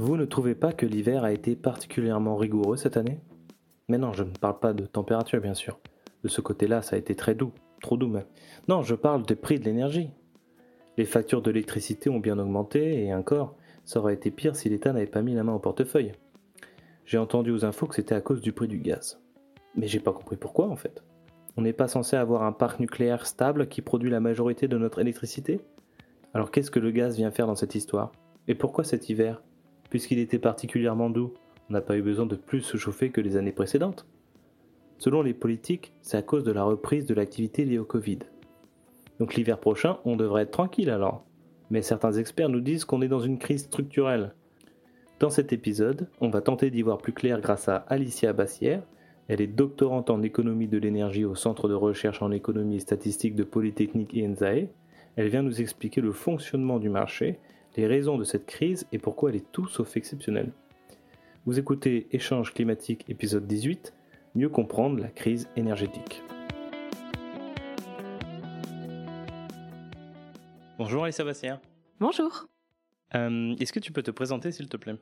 Vous ne trouvez pas que l'hiver a été particulièrement rigoureux cette année? Mais non, je ne parle pas de température bien sûr. De ce côté-là, ça a été très doux, trop doux même. Non, je parle des prix de l'énergie. Les factures d'électricité ont bien augmenté et encore, ça aurait été pire si l'État n'avait pas mis la main au portefeuille. J'ai entendu aux infos que c'était à cause du prix du gaz. Mais j'ai pas compris pourquoi en fait. On n'est pas censé avoir un parc nucléaire stable qui produit la majorité de notre électricité? Alors qu'est-ce que le gaz vient faire dans cette histoire? Et pourquoi cet hiver? Puisqu'il était particulièrement doux, on n'a pas eu besoin de plus se chauffer que les années précédentes. Selon les politiques, c'est à cause de la reprise de l'activité liée au Covid. Donc l'hiver prochain, on devrait être tranquille alors. Mais certains experts nous disent qu'on est dans une crise structurelle. Dans cet épisode, on va tenter d'y voir plus clair grâce à Alicia Bassière. Elle est doctorante en économie de l'énergie au Centre de recherche en économie et statistique de Polytechnique INSAE. Elle vient nous expliquer le fonctionnement du marché, les raisons de cette crise et pourquoi elle est tout sauf exceptionnelle. Vous écoutez Échange climatique épisode 18, mieux comprendre la crise énergétique. Bonjour Alicia Bassière. Bonjour. Euh, Est-ce que tu peux te présenter s'il te plaît?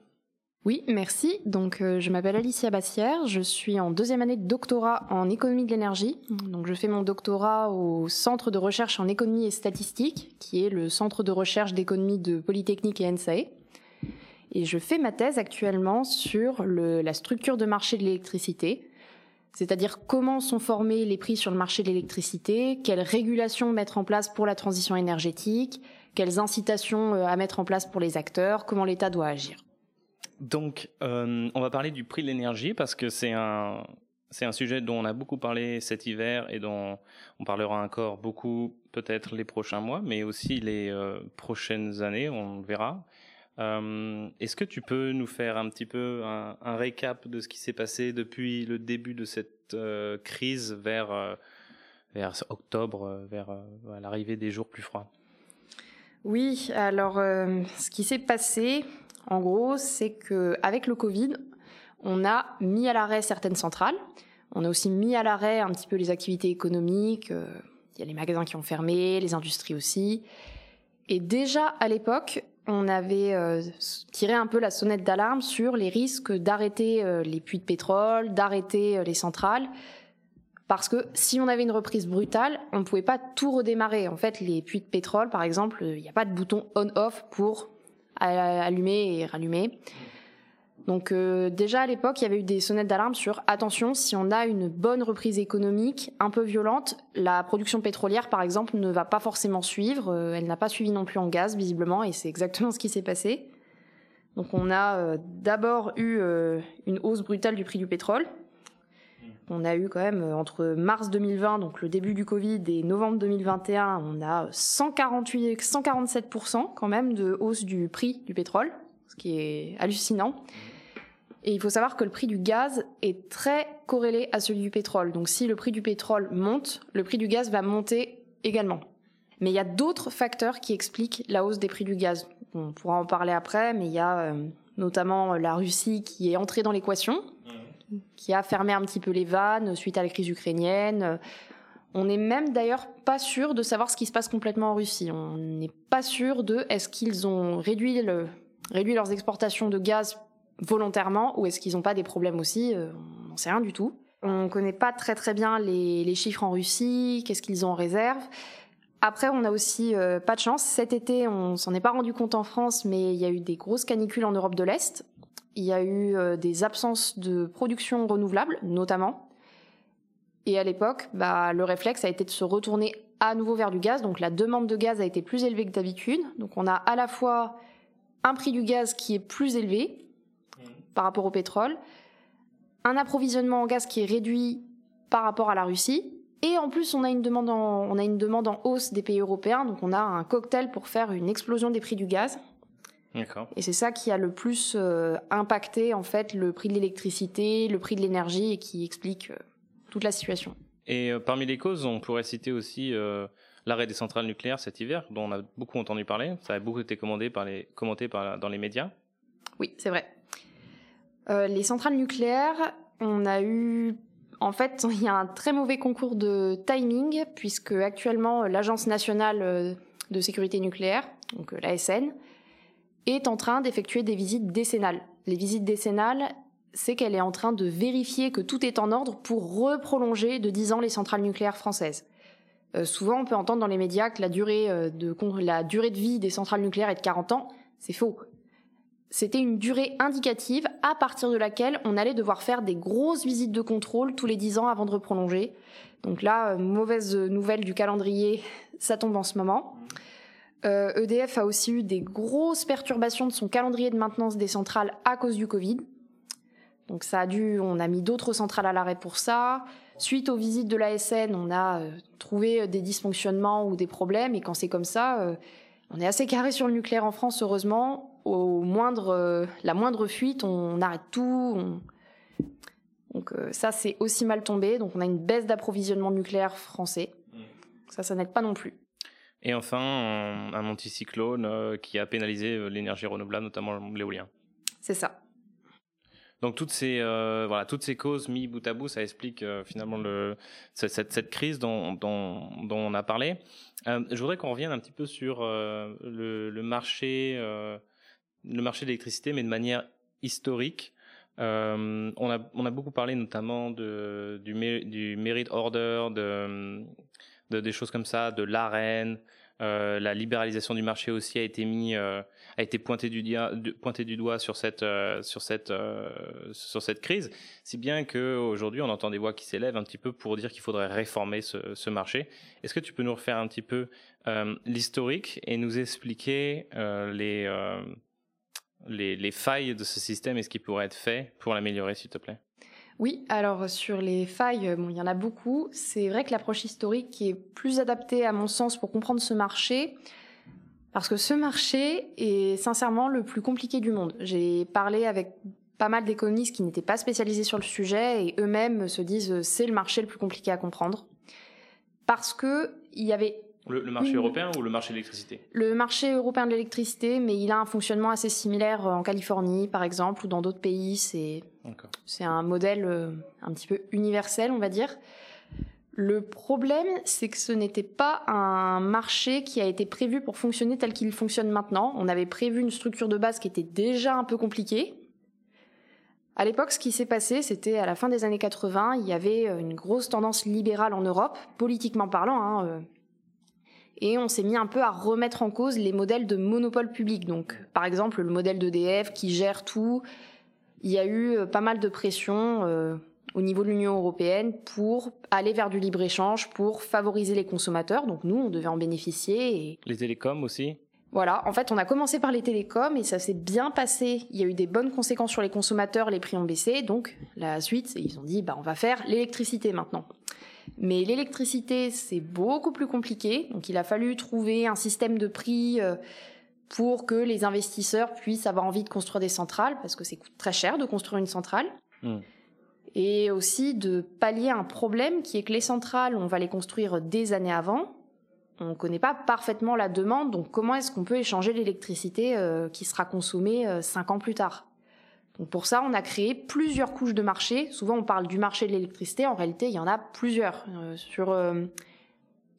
Oui, merci. Donc, euh, je m'appelle Alicia Bassière. Je suis en deuxième année de doctorat en économie de l'énergie. Donc, je fais mon doctorat au Centre de recherche en économie et statistique, qui est le centre de recherche d'économie de Polytechnique et NSAE. Et je fais ma thèse actuellement sur le, la structure de marché de l'électricité, c'est-à-dire comment sont formés les prix sur le marché de l'électricité, quelles régulations mettre en place pour la transition énergétique, quelles incitations euh, à mettre en place pour les acteurs, comment l'État doit agir. Donc, euh, on va parler du prix de l'énergie parce que c'est un, c'est un sujet dont on a beaucoup parlé cet hiver et dont on parlera encore beaucoup peut-être les prochains mois, mais aussi les euh, prochaines années, on verra. Euh, Est-ce que tu peux nous faire un petit peu un, récap de ce qui s'est passé depuis le début de cette crise vers, vers octobre, vers l'arrivée des jours plus froids? Oui, alors ce qui s'est passé, en gros, c'est que avec le Covid, on a mis à l'arrêt certaines centrales. On a aussi mis à l'arrêt un petit peu les activités économiques. Il y a les magasins qui ont fermé, les industries aussi. Et déjà à l'époque, on avait euh, tiré un peu la sonnette d'alarme sur les risques d'arrêter euh, les puits de pétrole, d'arrêter euh, les centrales. Parce que si on avait une reprise brutale, on ne pouvait pas tout redémarrer. En fait, les puits de pétrole, par exemple, il n'y a pas de bouton on-off pour allumer et rallumer. Donc euh, déjà à l'époque, il y avait eu des sonnettes d'alarme sur attention, si on a une bonne reprise économique un peu violente, la production pétrolière par exemple ne va pas forcément suivre, euh, elle n'a pas suivi non plus en gaz visiblement et c'est exactement ce qui s'est passé. Donc on a euh, d'abord eu une hausse brutale du prix du pétrole. On a eu quand même entre mars 2020, donc le début du Covid, et novembre 2021, on a 148, 147% quand même de hausse du prix du pétrole, ce qui est hallucinant. Et il faut savoir que le prix du gaz est très corrélé à celui du pétrole. Donc si le prix du pétrole monte, le prix du gaz va monter également. Mais il y a d'autres facteurs qui expliquent la hausse des prix du gaz. On pourra en parler après, mais il y a euh, notamment la Russie qui est entrée dans l'équation, qui a fermé un petit peu les vannes suite à la crise ukrainienne. On n'est même d'ailleurs pas sûr de savoir ce qui se passe complètement en Russie. On n'est pas sûr de est-ce qu'ils ont réduit, le, réduit leurs exportations de gaz volontairement ou est-ce qu'ils n'ont pas des problèmes aussi euh, On n'en sait rien du tout. On ne connaît pas très très bien les, les chiffres en Russie, qu'est-ce qu'ils ont en réserve. Après, on a aussi euh, pas de chance. Cet été, on s'en est pas rendu compte en France, mais il y a eu des grosses canicules en Europe de l'Est. Il y a eu euh, des absences de production renouvelable, notamment. Et à l'époque, bah, le réflexe a été de se retourner à nouveau vers du gaz. Donc la demande de gaz a été plus élevée que d'habitude. Donc on a à la fois un prix du gaz qui est plus élevé, par rapport au pétrole, un approvisionnement en gaz qui est réduit par rapport à la Russie, et en plus on a une demande en, on a une demande en hausse des pays européens, donc on a un cocktail pour faire une explosion des prix du gaz. Et c'est ça qui a le plus euh, impacté en fait le prix de l'électricité, le prix de l'énergie et qui explique euh, toute la situation. Et euh, parmi les causes, on pourrait citer aussi l'arrêt des centrales nucléaires cet hiver, dont on a beaucoup entendu parler. Ça a beaucoup été commandé par les, commenté par, dans les médias. Oui, c'est vrai. Les centrales nucléaires, on a eu en fait, il y a un très mauvais concours de timing puisque actuellement l'Agence nationale de sécurité nucléaire, donc l'ASN, est en train d'effectuer des visites décennales. Les visites décennales, c'est qu'elle est en train de vérifier que tout est en ordre pour reprolonger de 10 ans les centrales nucléaires françaises. Euh, souvent, on peut entendre dans les médias que la durée, euh, de, la durée de vie des centrales nucléaires est de 40 ans. C'est faux. C'était une durée indicative à partir de laquelle on allait devoir faire des grosses visites de contrôle tous les 10 ans avant de reprolonger. Donc là, euh, mauvaise nouvelle du calendrier, ça tombe en ce moment. EDF e a aussi eu des grosses perturbations de son calendrier de maintenance des centrales à cause du Covid. Donc ça a dû, on a mis d'autres centrales à l'arrêt pour ça. Suite aux visites de l'ASN, on a euh, trouvé des dysfonctionnements ou des problèmes. Et quand c'est comme ça, euh, on est assez carré sur le nucléaire en France, heureusement. Au moindre, euh, la moindre fuite, on, arrête tout. Donc ça, c'est aussi mal tombé. Donc on a une baisse d'approvisionnement nucléaire français. Mmh. Ça, ça n'aide pas non plus. Et enfin, un anticyclone qui a pénalisé l'énergie renouvelable, notamment l'éolien. C'est ça. Donc toutes ces euh, voilà toutes ces causes mis bout à bout, ça explique euh, finalement le cette, cette, crise dont, dont, dont on a parlé. Euh, je voudrais qu'on revienne un petit peu sur le, le, marché le marché de l'électricité, mais de manière historique. on a on a beaucoup parlé notamment de du, du merit order, de, de des choses comme ça, de l'arène. Euh, la libéralisation du marché aussi a été mis, euh, a été pointé du, pointé du doigt sur cette, euh, sur cette, sur cette crise. Si bien qu'aujourd'hui, on entend des voix qui s'élèvent un petit peu pour dire qu'il faudrait réformer ce, marché. Est-ce que tu peux nous refaire un petit peu l'historique et nous expliquer les, les failles de ce système et ce qui pourrait être fait pour l'améliorer, s'il te plaît? Oui, alors sur les failles, bon, il y en a beaucoup. C'est vrai que l'approche historique est plus adaptée à mon sens pour comprendre ce marché, parce que ce marché est sincèrement le plus compliqué du monde. J'ai parlé avec pas mal d'économistes qui n'étaient pas spécialisés sur le sujet et eux-mêmes se disent c'est le marché le plus compliqué à comprendre. Parce que il y avait le, marché européen ou le marché de l'électricité? Le marché européen de l'électricité, mais il a un fonctionnement assez similaire en Californie, par exemple, ou dans d'autres pays. C'est c'est un modèle euh, un petit peu universel, on va dire. Le problème, c'est que ce n'était pas un marché qui a été prévu pour fonctionner tel qu'il fonctionne maintenant. On avait prévu une structure de base qui était déjà un peu compliquée. À l'époque, ce qui s'est passé, c'était à la fin des années 80, il y avait une grosse tendance libérale en Europe, politiquement parlant. Hein, euh, et on s'est mis un peu à remettre en cause les modèles de monopole public. Donc, par exemple, le modèle d'EDF qui gère tout. Il y a eu euh, pas mal de pression euh, au niveau de l'Union européenne pour aller vers du libre-échange, pour favoriser les consommateurs. Donc, nous, on devait en bénéficier. Et... Les télécoms aussi voilà, en fait, on a commencé par les télécoms et ça s'est bien passé. Il y a eu des bonnes conséquences sur les consommateurs, les prix ont baissé. Donc, la suite, ils ont dit, bah, on va faire l'électricité maintenant. Mais l'électricité, c'est beaucoup plus compliqué. Donc il a fallu trouver un système de prix euh, pour que les investisseurs puissent avoir envie de construire des centrales, parce que c'est très cher de construire une centrale. Hmm. Et aussi de pallier un problème qui est que les centrales, on va les construire des années avant. On ne connaît pas parfaitement la demande, donc comment est-ce qu'on peut échanger l'électricité euh, qui sera consommée euh, cinq ans plus tard? Donc pour ça, on a créé plusieurs couches de marché. Souvent, on parle du marché de l'électricité. En réalité, il y en a plusieurs. Euh, sur euh,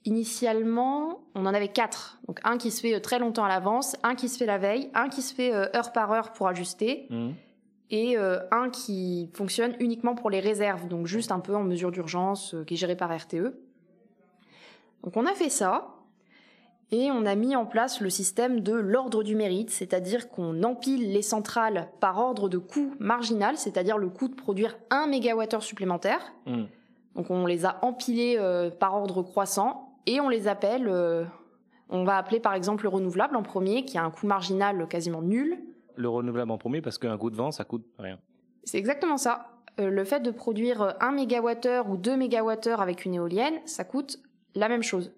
initialement, on en avait quatre. Donc un qui se fait euh, très longtemps à l'avance, un qui se fait la veille, un qui se fait heure par heure pour ajuster, mmh. et un qui fonctionne uniquement pour les réserves. Donc juste un peu en mesure d'urgence, qui est géré par RTE. Donc on a fait ça. Et on a mis en place le système de l'ordre du mérite, c'est-à-dire qu'on empile les centrales par ordre de coût marginal, c'est-à-dire le coût de produire 1 MWh supplémentaire. Hmm. Donc on les a empilés euh, par ordre croissant et on les appelle, euh, on va appeler par exemple le renouvelable en premier, qui a un coût marginal quasiment nul. Le renouvelable en premier parce qu'un coût de vent, ça coûte rien. C'est exactement ça. Euh, le fait de produire 1 MWh ou 2 MWh avec une éolienne, ça coûte la même chose.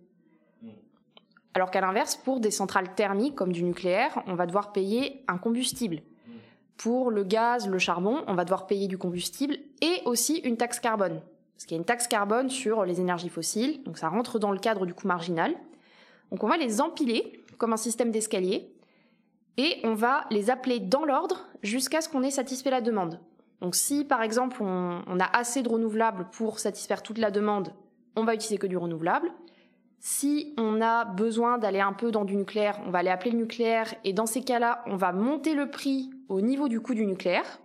Alors qu'à l'inverse, pour des centrales thermiques comme du nucléaire, on va devoir payer un combustible. Pour le gaz, le charbon, on va devoir payer du combustible et aussi une taxe carbone. Parce qu'il y a une taxe carbone sur les énergies fossiles, donc ça rentre dans le cadre du coût marginal. Donc on va les empiler comme un système d'escalier et on va les appeler dans l'ordre jusqu'à ce qu'on ait satisfait la demande. Donc si par exemple on, on, a assez de renouvelables pour satisfaire toute la demande, on va utiliser que du renouvelable. Si on a besoin d'aller un peu dans du nucléaire, on va aller appeler le nucléaire et dans ces cas-là, on va monter le prix au niveau du coût du nucléaire.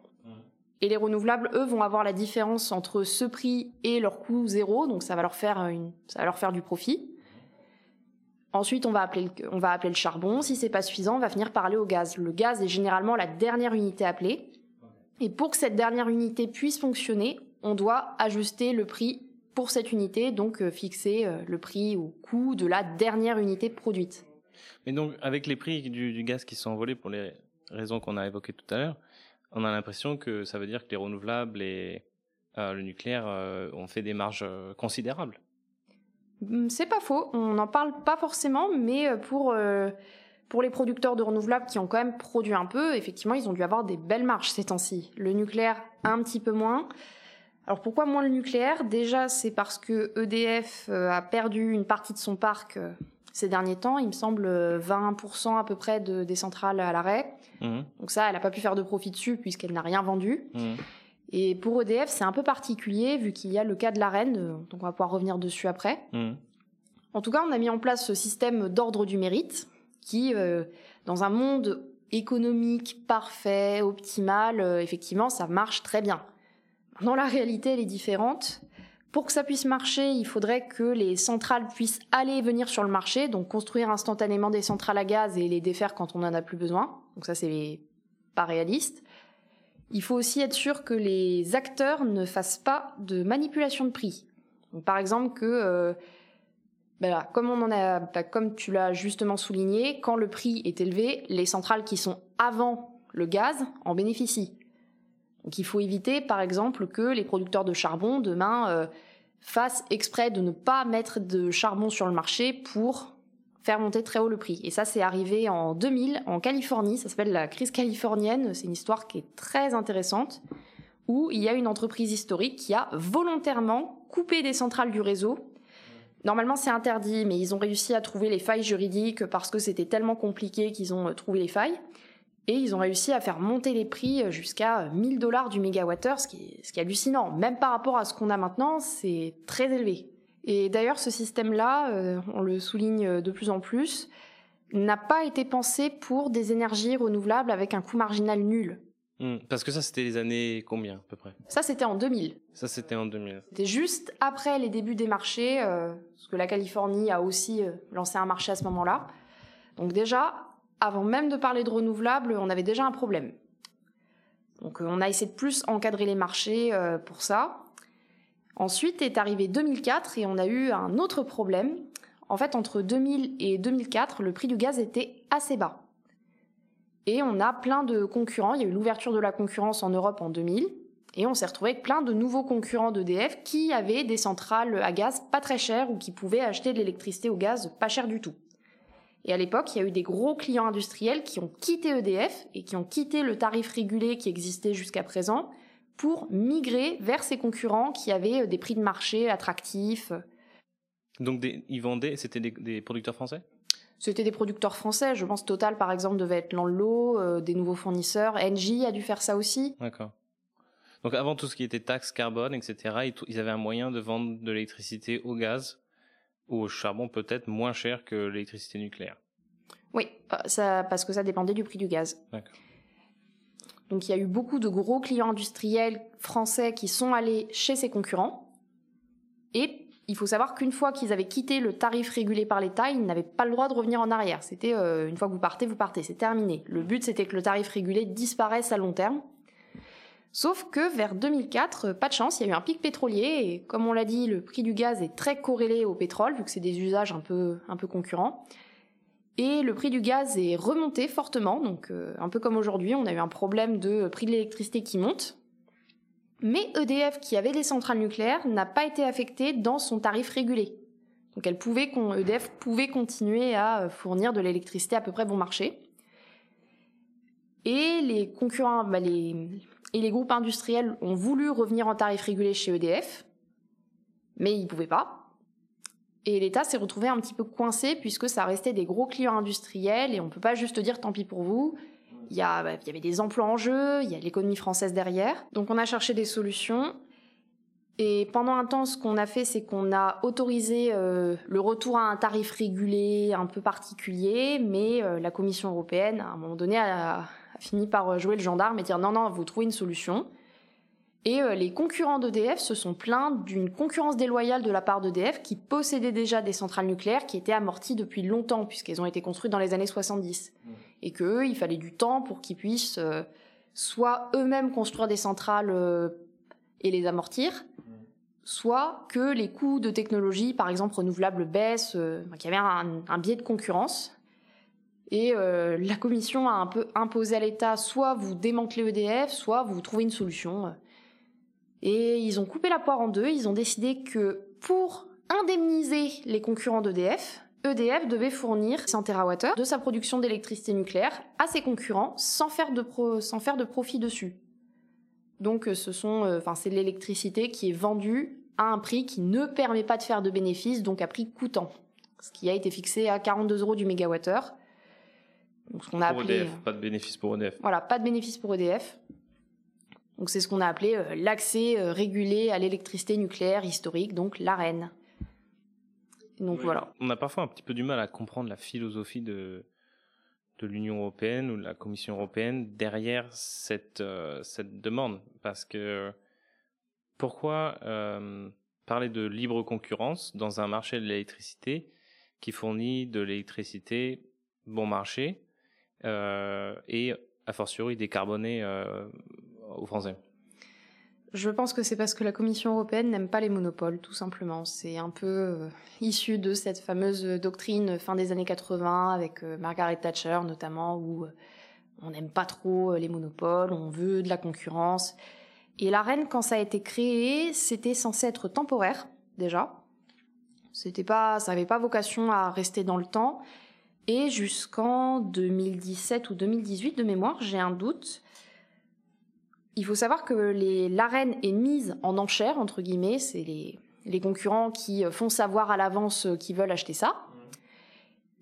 Et les renouvelables, eux, vont avoir la différence entre ce prix et leur coût zéro, donc ça va leur faire, une, ça va leur faire du profit. Ensuite, on va appeler le, on va appeler le charbon. Si c'est pas suffisant, on va finir par aller au gaz. Le gaz est généralement la dernière unité appelée. Et pour que cette dernière unité puisse fonctionner, on doit ajuster le prix pour cette unité, donc euh, fixer euh, le prix au coût de la dernière unité produite. Mais donc, avec les prix du, du gaz qui sont envolés pour les raisons qu'on a évoquées tout à l'heure, on a l'impression que ça veut dire que les renouvelables et euh, le nucléaire euh, ont fait des marges considérables. Hum, c'est pas faux, on n'en parle pas forcément, mais pour, pour les producteurs de renouvelables qui ont quand même produit un peu, effectivement, ils ont dû avoir des belles marges ces temps-ci. Le nucléaire, un petit peu moins. Alors pourquoi moins le nucléaire? Déjà, c'est parce que EDF a perdu une partie de son parc ces derniers temps. Il me semble 20% à peu près de, des centrales à l'arrêt. Mmh. Donc ça, elle n'a pas pu faire de profit dessus puisqu'elle n'a rien vendu. Mmh. Et pour EDF, c'est un peu particulier vu qu'il y a le cas de l'arène, euh, donc on va pouvoir revenir dessus après. Mmh. En tout cas, on a mis en place ce système d'ordre du mérite qui, euh, dans un monde économique parfait, optimal, euh, effectivement, ça marche très bien. Maintenant, la réalité, elle est différente. Pour que ça puisse marcher, il faudrait que les centrales puissent aller et venir sur le marché, donc construire instantanément des centrales à gaz et les défaire quand on n'en a plus besoin. Donc ça, c'est pas réaliste. Il faut aussi être sûr que les acteurs ne fassent pas de manipulation de prix. par exemple euh, ben ben comme tu l'as justement souligné, quand le prix est élevé, les centrales qui sont avant le gaz en bénéficient. Donc il faut éviter, par exemple, que les producteurs de charbon demain euh, fassent exprès de ne pas mettre de charbon sur le marché pour faire monter très haut le prix. Et ça, c'est arrivé en 2000 en Californie. Ça s'appelle la crise californienne. C'est une histoire qui est très intéressante où il y a une entreprise historique qui a volontairement coupé des centrales du réseau. Normalement, c'est interdit, mais ils ont réussi à trouver les failles juridiques parce que c'était tellement compliqué qu'ils ont euh, trouvé les failles. Et ils ont réussi à faire monter les prix jusqu'à 1000 dollars du mégawattheure, ce qui, est, ce qui est hallucinant. Même par rapport à ce qu'on a maintenant, c'est très élevé. Et d'ailleurs, ce système-là, euh, on le souligne de plus en plus, n'a pas été pensé pour des énergies renouvelables avec un coût marginal nul. Hmm, parce que ça, c'était les années combien à peu près? Ça, c'était en 2000. Ça, c'était en 2000. C'était juste après les débuts des marchés, euh, parce que la Californie a aussi euh, lancé un marché à ce moment-là. Donc déjà, avant même de parler de renouvelables, on avait déjà un problème. Donc euh, on a essayé de plus encadrer les marchés euh, pour ça. Ensuite est arrivé 2004 et on a eu un autre problème. En fait, entre 2000 et 2004, le prix du gaz était assez bas. Et on a plein de concurrents. Il y a eu l'ouverture de la concurrence en Europe en 2000. Et on s'est retrouvé avec plein de nouveaux concurrents d'EDF qui avaient des centrales à gaz pas très chères ou qui pouvaient acheter de l'électricité au gaz pas cher du tout. Et à l'époque, il y a eu des gros clients industriels qui ont quitté EDF et qui ont quitté le tarif régulé qui existait jusqu'à présent pour migrer vers ces concurrents qui avaient euh, des prix de marché attractifs. Donc ils vendaient, c'était des, producteurs français? C'était des producteurs français. Je pense Total, par exemple, devait être l'enlot, euh, des nouveaux fournisseurs. Engie a dû faire ça aussi. D'accord. Donc avant tout ce qui était taxes carbone, etc., ils avaient un moyen de vendre de l'électricité au gaz ou au charbon peut-être moins cher que l'électricité nucléaire. Oui, euh, ça, parce que ça dépendait du prix du gaz. Donc il y a eu beaucoup de gros clients industriels français qui sont allés chez ses concurrents. Et il faut savoir qu'une fois qu'ils avaient quitté le tarif régulé par l'État, ils n'avaient pas le droit de revenir en arrière. C'était euh, une fois que vous partez, vous partez, c'est terminé. Le but c'était que le tarif régulé disparaisse à long terme. Sauf que vers 2004, pas de chance, il y a eu un pic pétrolier et comme on l'a dit, le prix du gaz est très corrélé au pétrole vu que c'est des usages un peu, concurrents. Et le prix du gaz est remonté fortement, donc euh, un peu comme aujourd'hui, on a eu un problème de prix de l'électricité qui monte. Mais EDF, qui avait des centrales nucléaires, n'a pas été affecté dans son tarif régulé. Donc EDF pouvait continuer à fournir de l'électricité à peu près bon marché. Et les concurrents, bah et les groupes industriels ont voulu revenir en tarif régulé chez EDF, mais ils ne pouvaient pas. Et l'État s'est retrouvé un petit peu coincé puisque ça restait des gros clients industriels et on ne peut pas juste dire tant pis pour vous. Il y, bah, il y avait des emplois en jeu, il y a l'économie française derrière. Donc on a cherché des solutions. Et pendant un temps, ce qu'on a fait, c'est qu'on a autorisé euh, le retour à un tarif régulé un peu particulier, mais euh, la Commission européenne, à un moment donné, a, a, fini par jouer le gendarme et dire non, non, vous trouvez une solution. Et euh, les concurrents d'EDF se sont plaints d'une concurrence déloyale de la part d'EDF qui possédait déjà des centrales nucléaires qui étaient amorties depuis longtemps puisqu'elles ont été construites dans les années 70. Mmh. Et qu'eux, il fallait du temps pour qu'ils puissent soit eux-mêmes construire des centrales et les amortir, soit que les coûts de technologie, par exemple renouvelables, baissent, euh, qu'il y avait un, biais de concurrence. Et euh, la commission a un peu imposé à l'État, soit vous démantelez EDF, soit vous trouvez une solution. Et ils ont coupé la poire en deux, ils ont décidé que pour indemniser les concurrents d'EDF, EDF devait fournir 100 TWh de sa production d'électricité nucléaire à ses concurrents sans faire de, profit dessus. Donc euh, euh, c'est l'électricité qui est vendue à un prix qui ne permet pas de faire de bénéfices, donc à prix coûtant, ce qui a été fixé à 42 euros du mégawattheure. Donc ce qu'on a appelé EDF, pas de bénéfice pour EDF. Voilà, pas de bénéfice pour EDF. Donc c'est ce qu'on a appelé euh, l'accès régulé à l'électricité nucléaire historique, donc l'AREN. Donc voilà. On a parfois un petit peu du mal à comprendre la philosophie de de l'Union européenne ou de la Commission européenne derrière cette, euh, cette demande. Parce que pourquoi euh, parler de libre concurrence dans un marché de l'électricité qui fournit de l'électricité bon marché euh, et a fortiori décarboné aux Français je pense que c'est parce que la Commission européenne n'aime pas les monopoles, tout simplement. C'est un peu euh, issu de cette fameuse doctrine fin des années 80 avec euh, Margaret Thatcher notamment, où euh, on n'aime pas trop les monopoles, on veut de la concurrence. Et la reine, quand ça a été créé, c'était censé être temporaire déjà. C'était pas, ça n'avait pas vocation à rester dans le temps. Et jusqu'en 2017 ou 2018 de mémoire, j'ai un doute, il faut savoir que l'arène est mise en enchère, entre guillemets, c'est les, les, concurrents qui font savoir à l'avance qu'ils veulent acheter ça.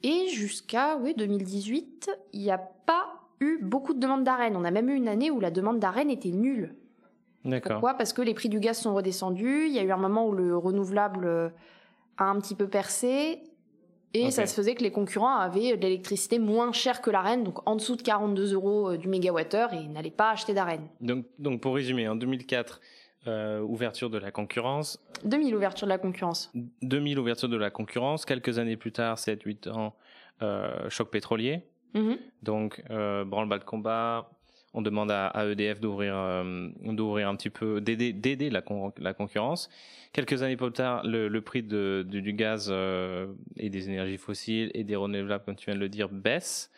Et jusqu'à oui, 2018, il n'y a pas eu beaucoup de demandes d'arène. On a même eu une année où la demande d'arène était nulle. Pourquoi? Parce que les prix du gaz sont redescendus. Il y a eu un moment où le renouvelable a un petit peu percé. Et ça se faisait que les concurrents avaient de l'électricité moins chère que l'arène, donc en dessous de 42 euros euh, du mégawattheure, et n'allaient pas acheter d'arène. Donc, donc pour résumer, en 2004, euh, ouverture de la concurrence. 2000 ouverture de la concurrence. 2000 ouverture de la concurrence. Quelques années plus tard, 7-8 ans, euh, choc pétrolier. Mm-hmm. Donc euh, branle-bas de combat, on demande à, EDF d'ouvrir euh, d'ouvrir un petit peu d'aider d'aider la, la concurrence. Quelques années plus tard, le, prix de, du gaz euh, et des énergies fossiles et des renouvelables, comme tu viens de le dire, baisse.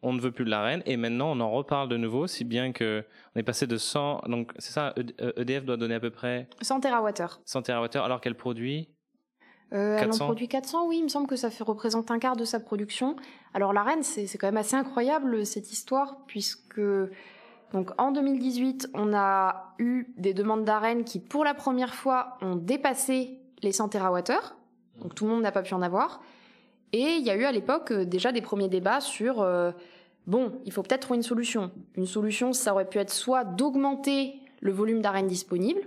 On ne veut plus de la reine et maintenant on en reparle de nouveau, si bien que on est passé de 100. Donc c'est ça, EDF e doit donner à peu près 100 TWh. 100 TWh alors qu'elle produit euh, elle en produit 400, oui, il me semble que ça fait, représente un quart de sa production. Alors la reine, c'est quand même assez incroyable cette histoire, puisque donc en 2018, on a eu des demandes d'arène qui, pour la première fois, ont dépassé les 100 TWh. Donc tout le monde n'a pas pu en avoir. Et il y a eu à l'époque euh, déjà des premiers débats sur euh, bon, il faut peut-être trouver une solution. Une solution, ça aurait pu être soit d'augmenter le volume d'arène disponible,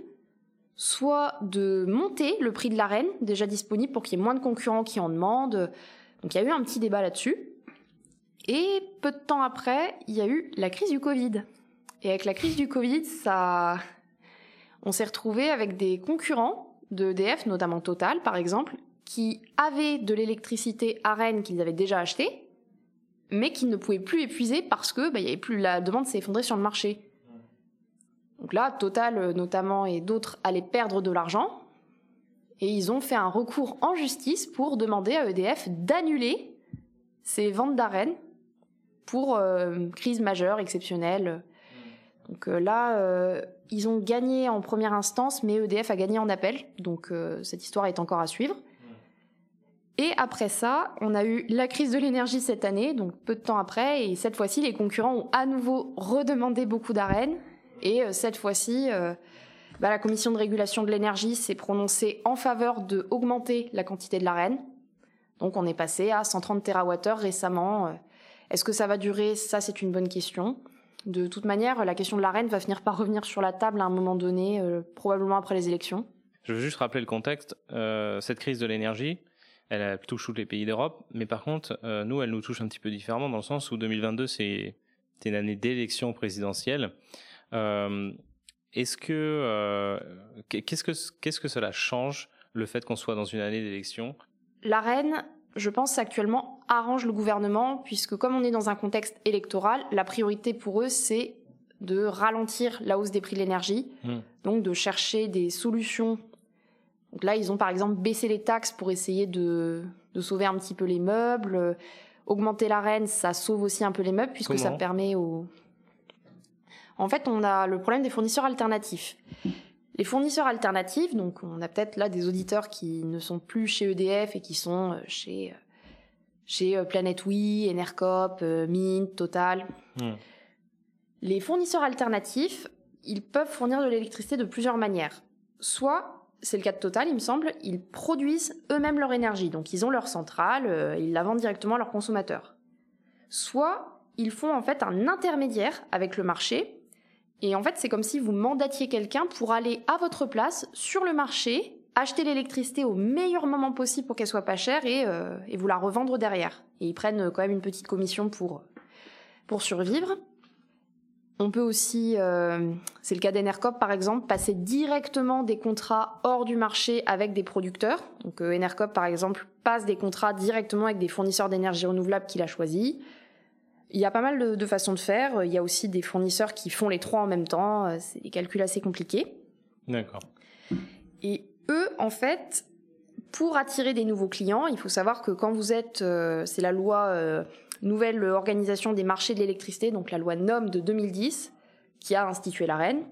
soit de monter le prix de l'arène déjà disponible pour qu'il y ait moins de concurrents qui en demandent. Donc il y a eu un petit débat là-dessus. Et peu de temps après, il y a eu la crise du Covid. Et avec la crise du Covid, ça, on s'est retrouvé avec des concurrents d'EDF, notamment Total par exemple, qui avaient de l'électricité à Rennes qu'ils avaient déjà achetée, mais qui ne pouvaient plus épuiser parce que bah, avait plus la demande s'est effondrée sur le marché. Donc là, Total euh, notamment et d'autres allaient perdre de l'argent. Et ils ont fait un recours en justice pour demander à EDF d'annuler ces ventes d'arènes pour euh, crise majeure, exceptionnelle. Donc euh, là, ils ont gagné en première instance, mais EDF a gagné en appel. Donc cette histoire est encore à suivre. Et après ça, on a eu la crise de l'énergie cette année, donc peu de temps après, et cette fois-ci, les concurrents ont à nouveau redemandé beaucoup d'arènes. Et euh, cette fois-ci, euh, bah, la commission de régulation de l'énergie s'est prononcée en faveur de augmenter la quantité de l'arène. Donc on est passé à 130 TWh récemment. Euh, est-ce que ça va durer? Ça, c'est une bonne question. De toute manière, la question de l'arène va finir par revenir sur la table à un moment donné, probablement après les élections. Je veux juste rappeler le contexte. Cette crise de l'énergie, elle touche tous les pays d'Europe, mais par contre, nous, elle nous touche un petit peu différemment dans le sens où 2022, c'est une année d'élection présidentielle. Euh, est-ce que qu'est-ce que qu'est-ce que cela change le fait qu'on soit dans une année d'élection? La reine, je pense actuellement arrange le gouvernement puisque comme on est dans un contexte électoral, la priorité pour eux c'est de ralentir la hausse des prix de l'énergie, hmm. donc de chercher des solutions. Donc là, ils ont par exemple baissé les taxes pour essayer de, sauver un petit peu les meubles. Augmenter la reine, ça sauve aussi un peu les meubles puisque ça permet aux... En fait, on a le problème des fournisseurs alternatifs. Les fournisseurs alternatifs, donc on a peut-être là des auditeurs qui ne sont plus chez EDF et qui sont euh, chez, euh, chez euh, Planet Oui, Enercop, Mint, Total. Les fournisseurs alternatifs, ils peuvent fournir de l'électricité de plusieurs manières. Soit, c'est le cas de Total, il me semble, ils produisent eux-mêmes leur énergie, donc ils ont leur centrale, ils la vendent directement à leurs consommateurs. Soit, ils font en fait un intermédiaire avec le marché, et en fait c'est comme si vous mandatiez quelqu'un pour aller à votre place sur le marché, acheter l'électricité au meilleur moment possible pour qu'elle soit pas chère et, euh, et vous la revendre derrière. Et ils prennent quand même une petite commission pour, pour survivre. On peut aussi, euh, c'est le cas d'Enercop par exemple, passer directement des contrats hors du marché avec des producteurs. Donc euh, Enercop par exemple passe des contrats directement avec des fournisseurs d'énergie renouvelable qu'il a choisis. Il y a pas mal de, façons de faire. Il y a aussi des fournisseurs qui font les trois en même temps. Euh, c'est des calculs assez compliqués. D'accord. Et eux, en fait, pour attirer des nouveaux clients, il faut savoir que quand vous êtes, c'est la loi nouvelle organisation des marchés de l'électricité, donc la loi NOM de 2010, qui a institué la reine,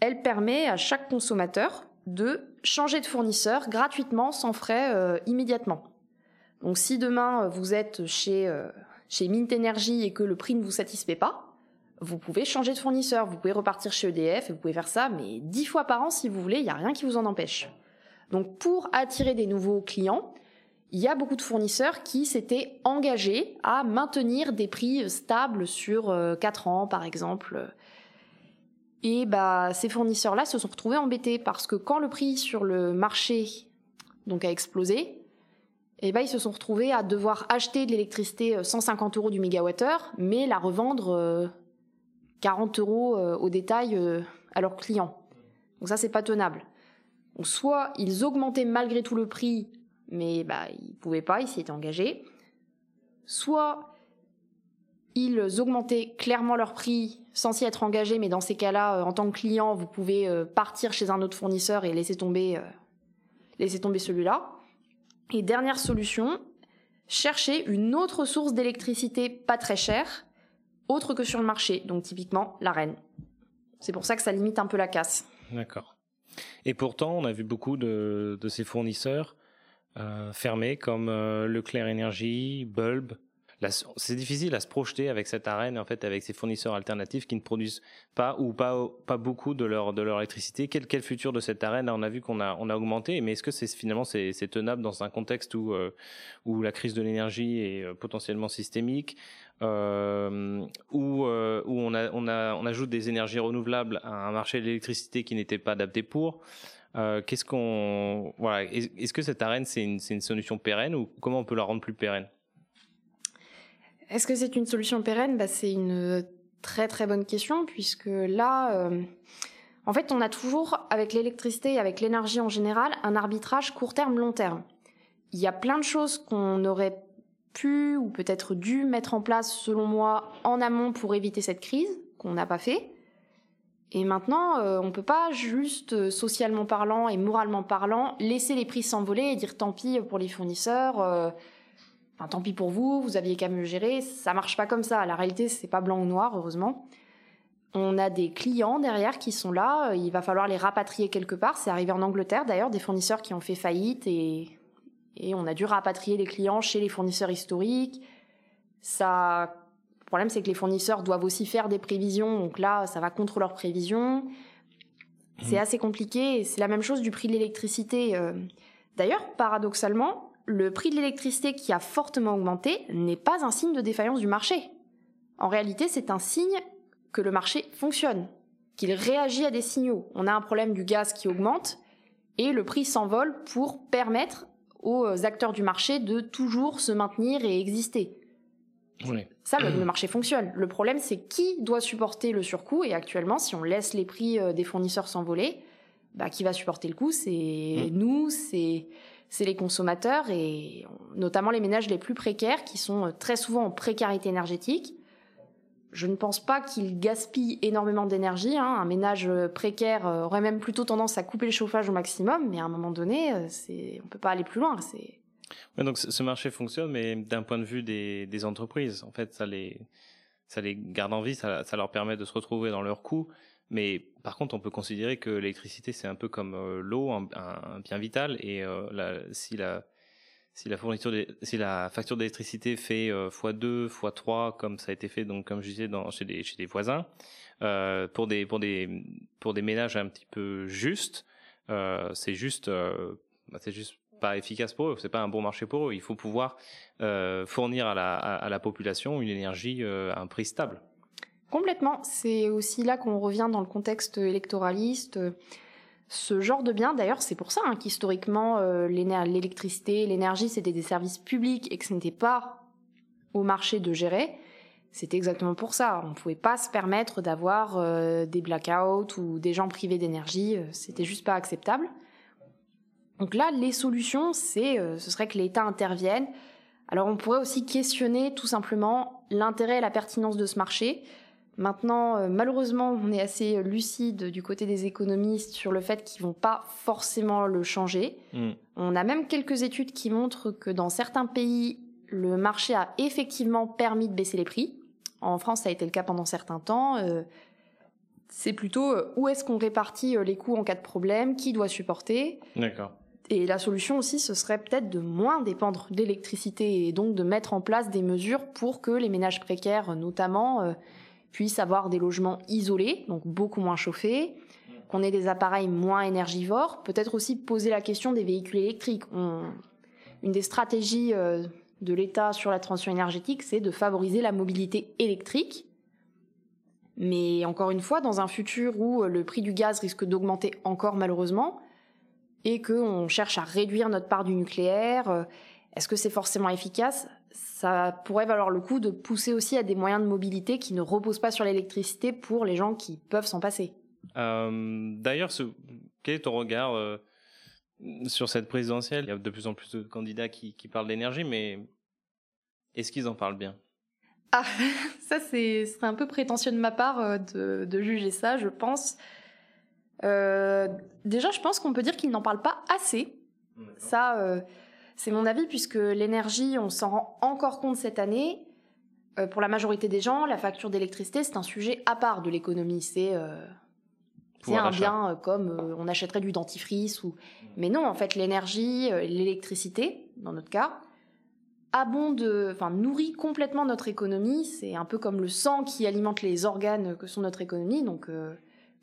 elle permet à chaque consommateur de changer de fournisseur gratuitement, sans frais, euh, immédiatement. Donc si demain euh, vous êtes chez, euh, chez Mint Energy et que le prix ne vous satisfait pas, vous pouvez changer de fournisseur, vous pouvez repartir chez EDF et vous pouvez faire ça, mais dix fois par an si vous voulez, il n'y a rien qui vous en empêche. Donc pour attirer des nouveaux clients, il y a beaucoup de fournisseurs qui s'étaient engagés à maintenir des prix stables sur 4 euh, ans, par exemple. Et bah, ces fournisseurs-là se sont retrouvés embêtés parce que quand le prix sur le marché a explosé, eh bah, ils se sont retrouvés à devoir acheter de l'électricité 150 euh, euros du mégawattheure, mais la revendre 40 euh, euros au détail à leurs clients. Donc ça, c'est pas tenable. Soit ils augmentaient malgré tout le prix mais bah, ils pouvaient pas, ils s'y étaient engagés. Soit ils augmentaient clairement leur prix sans s'y être engagés, mais dans ces cas-là, euh, en tant que client, vous pouvez euh, partir chez un autre fournisseur et laisser tomber, euh, laisser tomber celui-là. Et dernière solution, chercher une autre source d'électricité pas très chère, autre que sur le marché, donc typiquement la reine. C'est pour ça que ça limite un peu la casse. D'accord. Et pourtant, on a vu beaucoup de, ces fournisseurs euh, fermés comme euh, Leclerc Énergie, Bulb. C'est difficile à se projeter avec cette arène, en fait, avec ces fournisseurs alternatifs qui ne produisent pas ou pas, beaucoup de leur, électricité. Quel, quel futur de cette arène? On a vu qu'on a, augmenté, mais est-ce que finalement c'est tenable dans un contexte où, euh, la crise de l'énergie est potentiellement systémique euh, où, euh, on, ajoute des énergies renouvelables à un marché de l'électricité qui n'était pas adapté pour. Euh, qu'est-ce qu'on voilà est-ce que cette arène c'est une, solution pérenne ou comment on peut la rendre plus pérenne? Est-ce que c'est une solution pérenne? Bah, c'est une très très bonne question puisque là euh, en fait on a toujours avec l'électricité et avec l'énergie en général un arbitrage court terme long terme. Il y a plein de choses qu'on aurait pu ou peut-être dû mettre en place selon moi en amont pour éviter cette crise qu'on n'a pas fait. Et maintenant, euh, on ne peut pas juste euh, socialement parlant et moralement parlant laisser les prix s'envoler et dire tant pis pour les fournisseurs, euh, enfin tant pis pour vous, vous aviez qu'à me gérer. Ça marche pas comme ça. La réalité, c'est pas blanc ou noir, heureusement. On a des clients derrière qui sont là. Il va falloir les rapatrier quelque part. C'est arrivé en Angleterre d'ailleurs, des fournisseurs qui ont fait faillite et, et on a dû rapatrier les clients chez les fournisseurs historiques. Ça le problème, c'est que les fournisseurs doivent aussi faire des prévisions, donc là, ça va contre leurs prévisions. C'est mmh. assez compliqué, c'est la même chose du prix de l'électricité. Euh. D'ailleurs, paradoxalement, le prix de l'électricité qui a fortement augmenté n'est pas un signe de défaillance du marché. En réalité, c'est un signe que le marché fonctionne, qu'il réagit à des signaux. On a un problème du gaz qui augmente, et le prix s'envole pour permettre aux acteurs du marché de toujours se maintenir et exister. Ça, le, marché fonctionne. Le problème, c'est qui doit supporter le surcoût. Et actuellement, si on laisse les prix euh, des fournisseurs s'envoler, bah, qui va supporter le coût? C'est mmh. nous, c'est les consommateurs et notamment les ménages les plus précaires qui sont euh, très souvent en précarité énergétique. Je ne pense pas qu'ils gaspillent énormément d'énergie. Hein. Un ménage euh, précaire aurait même plutôt tendance à couper le chauffage au maximum, mais à un moment donné, c'est on peut pas aller plus loin. C'est donc ce marché fonctionne, mais d'un point de vue des, entreprises, en fait, ça les, garde en vie, ça leur permet de se retrouver dans leurs coûts. Mais par contre, on peut considérer que l'électricité, c'est un peu comme euh, l'eau, un, bien vital. Et euh, si la facture d'électricité fait euh, x2, x3, comme ça a été fait, donc comme je disais, chez des voisins, pour des ménages un petit peu justes, c'est juste bah, juste pas efficace pour eux, c'est pas un bon marché pour eux. Il faut pouvoir fournir à la, population une énergie à un prix stable. Complètement. C'est aussi là qu'on revient dans le contexte électoraliste. Ce genre de bien, d'ailleurs, c'est pour ça hein, qu'historiquement, euh, l'électricité, l'énergie, c'était des services publics et que ce n'était pas au marché de gérer. C'était exactement pour ça. On ne pouvait pas se permettre d'avoir des blackouts ou des gens privés d'énergie. C'était juste pas acceptable. Donc là, les solutions, c'est, euh, ce serait que l'État intervienne. Alors on pourrait aussi questionner tout simplement l'intérêt et la pertinence de ce marché. Maintenant, euh, malheureusement, on est assez lucide du côté des économistes sur le fait qu'ils vont pas forcément le changer. Mm. On a même quelques études qui montrent que dans certains pays, le marché a effectivement permis de baisser les prix. En France, ça a été le cas pendant certains temps. Euh, c'est plutôt où est-ce qu'on répartit les coûts en cas de problème, qui doit supporter? D'accord. Et la solution aussi, ce serait peut-être de moins dépendre d'électricité et donc de mettre en place des mesures pour que les ménages précaires, notamment, euh, puissent avoir des logements isolés, donc beaucoup moins chauffés, qu'on ait des appareils moins énergivores. Peut-être aussi poser la question des véhicules électriques. Une des stratégies euh, de l'État sur la transition énergétique, c'est de favoriser la mobilité électrique. Mais encore une fois, dans un futur où le prix du gaz risque d'augmenter encore malheureusement, et qu'on cherche à réduire notre part du nucléaire. Euh, est-ce que c'est forcément efficace? Ça pourrait valoir le coup de pousser aussi à des moyens de mobilité qui ne reposent pas sur l'électricité pour les gens qui peuvent s'en passer. Euh, D'ailleurs, quel est ton regard euh, sur cette présidentielle? Il y a de plus en plus de candidats qui, qui parlent d'énergie, mais est-ce qu'ils en parlent bien? Ah, ça c'est un peu prétentieux de ma part euh, de, de juger ça, je pense. Euh, déjà, je pense qu'on peut dire qu'ils n'en parlent pas assez. Ça, euh, c'est mon avis, puisque l'énergie, on s'en rend encore compte cette année. Euh, pour la majorité des gens, la facture d'électricité, c'est un sujet à part de l'économie. C'est un bien comme on achèterait du dentifrice ou. Mais non, en fait, l'énergie, l'électricité, dans notre cas, abonde, enfin nourrit complètement notre économie. C'est un peu comme le sang qui alimente les organes que sont notre économie. Donc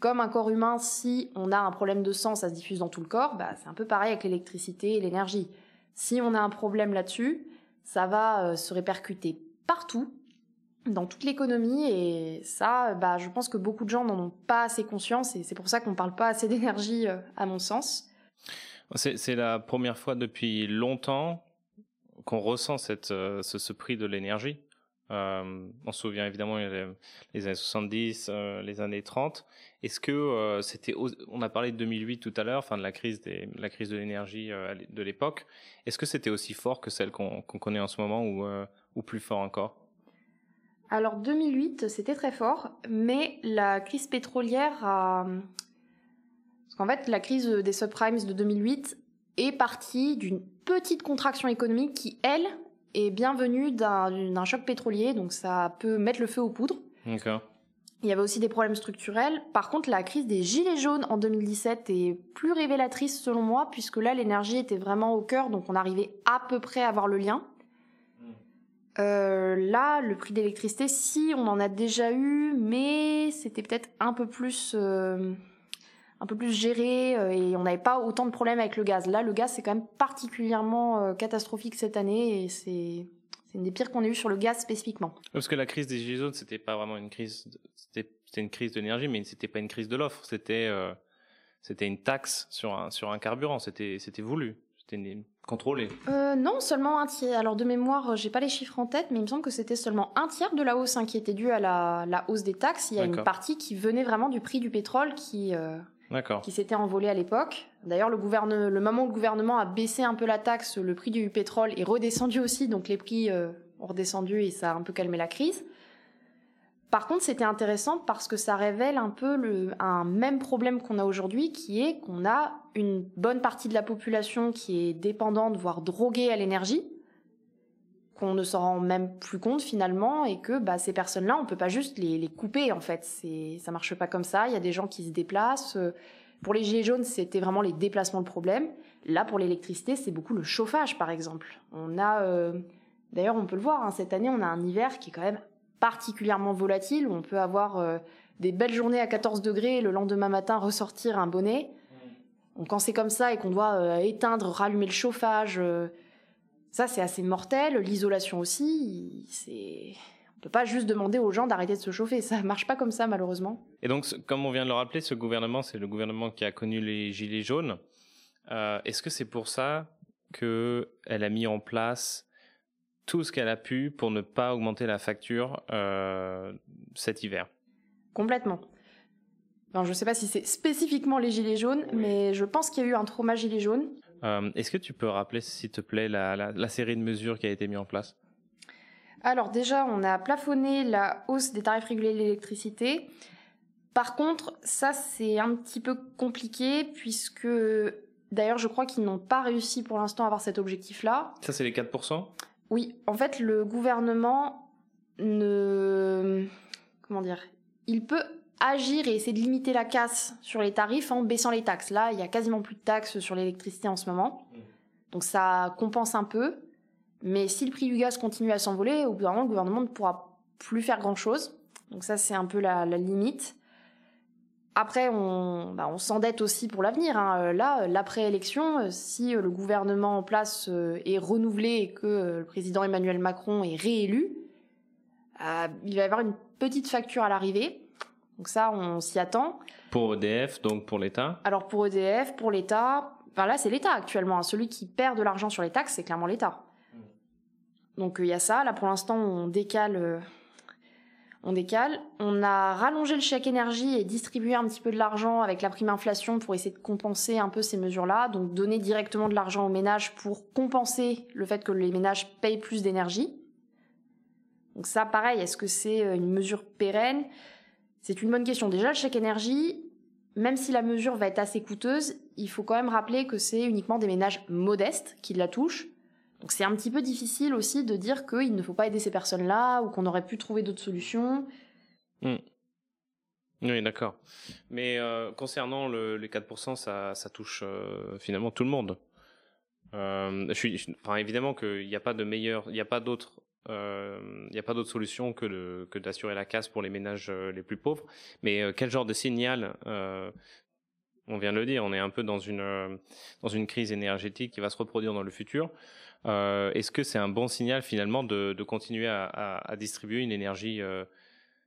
comme un corps humain, si on a un problème de sang, ça se diffuse dans tout le corps, bah, c'est un peu pareil avec l'électricité et l'énergie. Si on a un problème là-dessus, ça va euh, se répercuter partout, dans toute l'économie, et ça, bah, je pense que beaucoup de gens n'en ont pas assez conscience, et c'est pour ça qu'on ne parle pas assez d'énergie, euh, à mon sens. C'est la première fois depuis longtemps qu'on ressent euh, ce, prix de l'énergie. On se souvient évidemment les années 70, les années 30. Est-ce que euh, c'était, on a parlé de 2008 tout à l'heure, de la crise la crise de l'énergie euh, de l'époque. Est-ce que c'était aussi fort que celle qu'on connaît en ce moment ou, euh, ou plus fort encore? Alors 2008, c'était très fort, mais la crise pétrolière a, parce qu'en fait la crise des subprimes de 2008 est partie d'une petite contraction économique qui, elle, est bienvenue d'un choc pétrolier, donc ça peut mettre le feu aux poudres. D'accord. Il y avait aussi des problèmes structurels. Par contre, la crise des Gilets jaunes en 2017 est plus révélatrice selon moi, puisque là, l'énergie était vraiment au cœur, donc on arrivait à peu près à voir le lien. Euh, là, le prix d'électricité, si on en a déjà eu, mais c'était peut-être un peu plus, euh, un peu plus géré euh, et on n'avait pas autant de problèmes avec le gaz. Là, le gaz c'est quand même particulièrement catastrophique cette année et c'est une des pires qu'on ait eu sur le gaz spécifiquement. Parce que la crise des gilets jaunes, c'était pas vraiment une crise, c'était une crise d'énergie, mais c'était pas une crise de l'offre. C'était euh, c'était une taxe sur un, sur un carburant, c'était voulu, c'était contrôlé. Euh, non, seulement un tiers. Alors de mémoire, j'ai pas les chiffres en tête, mais il me semble que c'était seulement un tiers de la hausse hein, qui était due à la, la, hausse des taxes. Il y a une partie qui venait vraiment du prix du pétrole qui, euh, qui s'était envolé à l'époque. D'ailleurs, le, le moment où le gouvernement a baissé un peu la taxe, le prix du pétrole est redescendu aussi, donc les prix euh, ont redescendu et ça a un peu calmé la crise. Par contre, c'était intéressant parce que ça révèle un peu le, un même problème qu'on a aujourd'hui, qui est qu'on a une bonne partie de la population qui est dépendante, voire droguée à l'énergie, qu'on ne s'en rend même plus compte finalement, et que bah, ces personnes-là, on peut pas juste les, les couper en fait. C'est, ça marche pas comme ça. Il y a des gens qui se déplacent. Pour les gilets jaunes, c'était vraiment les déplacements le problème. Là, pour l'électricité, c'est beaucoup le chauffage, par exemple. On a, euh, d'ailleurs, on peut le voir. Hein, cette année, on a un hiver qui est quand même particulièrement volatile, où on peut avoir euh, des belles journées à 14 degrés et le lendemain matin ressortir un bonnet. Donc quand c'est comme ça et qu'on doit euh, éteindre, rallumer le chauffage, euh, ça c'est assez mortel. L'isolation aussi, c'est on peut pas juste demander aux gens d'arrêter de se chauffer, ça marche pas comme ça malheureusement. Et donc comme on vient de le rappeler, ce gouvernement c'est le gouvernement qui a connu les gilets jaunes. Est-ce que c'est pour ça que elle a mis en place tout ce qu'elle a pu pour ne pas augmenter la facture euh, cet hiver? Complètement. je ne sais pas si c'est spécifiquement les gilets jaunes, mais je pense qu'il y a eu un trauma gilet jaune. Euh, est-ce que tu peux rappeler, s'il te plaît, la, série de mesures qui a été mise en place? Alors déjà, on a plafonné la hausse des tarifs régulés de l'électricité. Par contre, ça c'est un petit peu compliqué puisque d'ailleurs je crois qu'ils n'ont pas réussi pour l'instant à avoir cet objectif-là. Ça c'est les 4% oui, en fait, le gouvernement ne. Comment dire Il peut agir et essayer de limiter la casse sur les tarifs en baissant les taxes. Là, il y a quasiment plus de taxes sur l'électricité en ce moment. Donc ça compense un peu. Mais si le prix du gaz continue à s'envoler, au bout d'un moment, le gouvernement ne pourra plus faire grand-chose. Donc ça, c'est un peu la limite. Après, on, bah, on s'endette aussi pour l'avenir. Hein. Euh, là, l'après-élection, euh, si euh, le gouvernement en place est renouvelé et que le président Emmanuel Macron est réélu, il va y avoir une petite facture à l'arrivée. Donc ça, on s'y attend. Pour EDF, donc pour l'État Alors pour EDF, pour l'État, enfin là c'est l'État actuellement. Hein. Celui qui perd de l'argent sur les taxes, c'est clairement l'État. Hmm. Donc il y a ça. Là pour l'instant, on décale on décale. On a rallongé le chèque énergie et distribué un petit peu de l'argent avec la prime inflation pour essayer de compenser un peu ces mesures-là. Donc donner directement de l'argent aux ménages pour compenser le fait que les ménages payent plus d'énergie. Donc ça, pareil, est-ce que c'est euh, une mesure pérenne? C'est une bonne question. Déjà, le chèque énergie, même si la mesure va être assez coûteuse, il faut quand même rappeler que c'est uniquement des ménages modestes qui la touchent. Donc c'est un petit peu difficile aussi de dire qu'il ne faut pas aider ces personnes-là ou qu'on aurait pu trouver d'autres solutions. Hmm. Oui, d'accord. Mais euh, concernant les 4%, ça, touche euh, finalement tout le monde. Euh, je évidemment qu'il n'y a pas de meilleur, il n'y a pas d'autre, il n'y a pas d'autre solution que d'assurer la casse pour les ménages les plus pauvres. Mais quel genre de signal on vient de le dire, on est un peu dans une dans une crise énergétique qui va se reproduire dans le futur. Euh, est-ce que c'est un bon signal finalement de, continuer à, distribuer une énergie euh,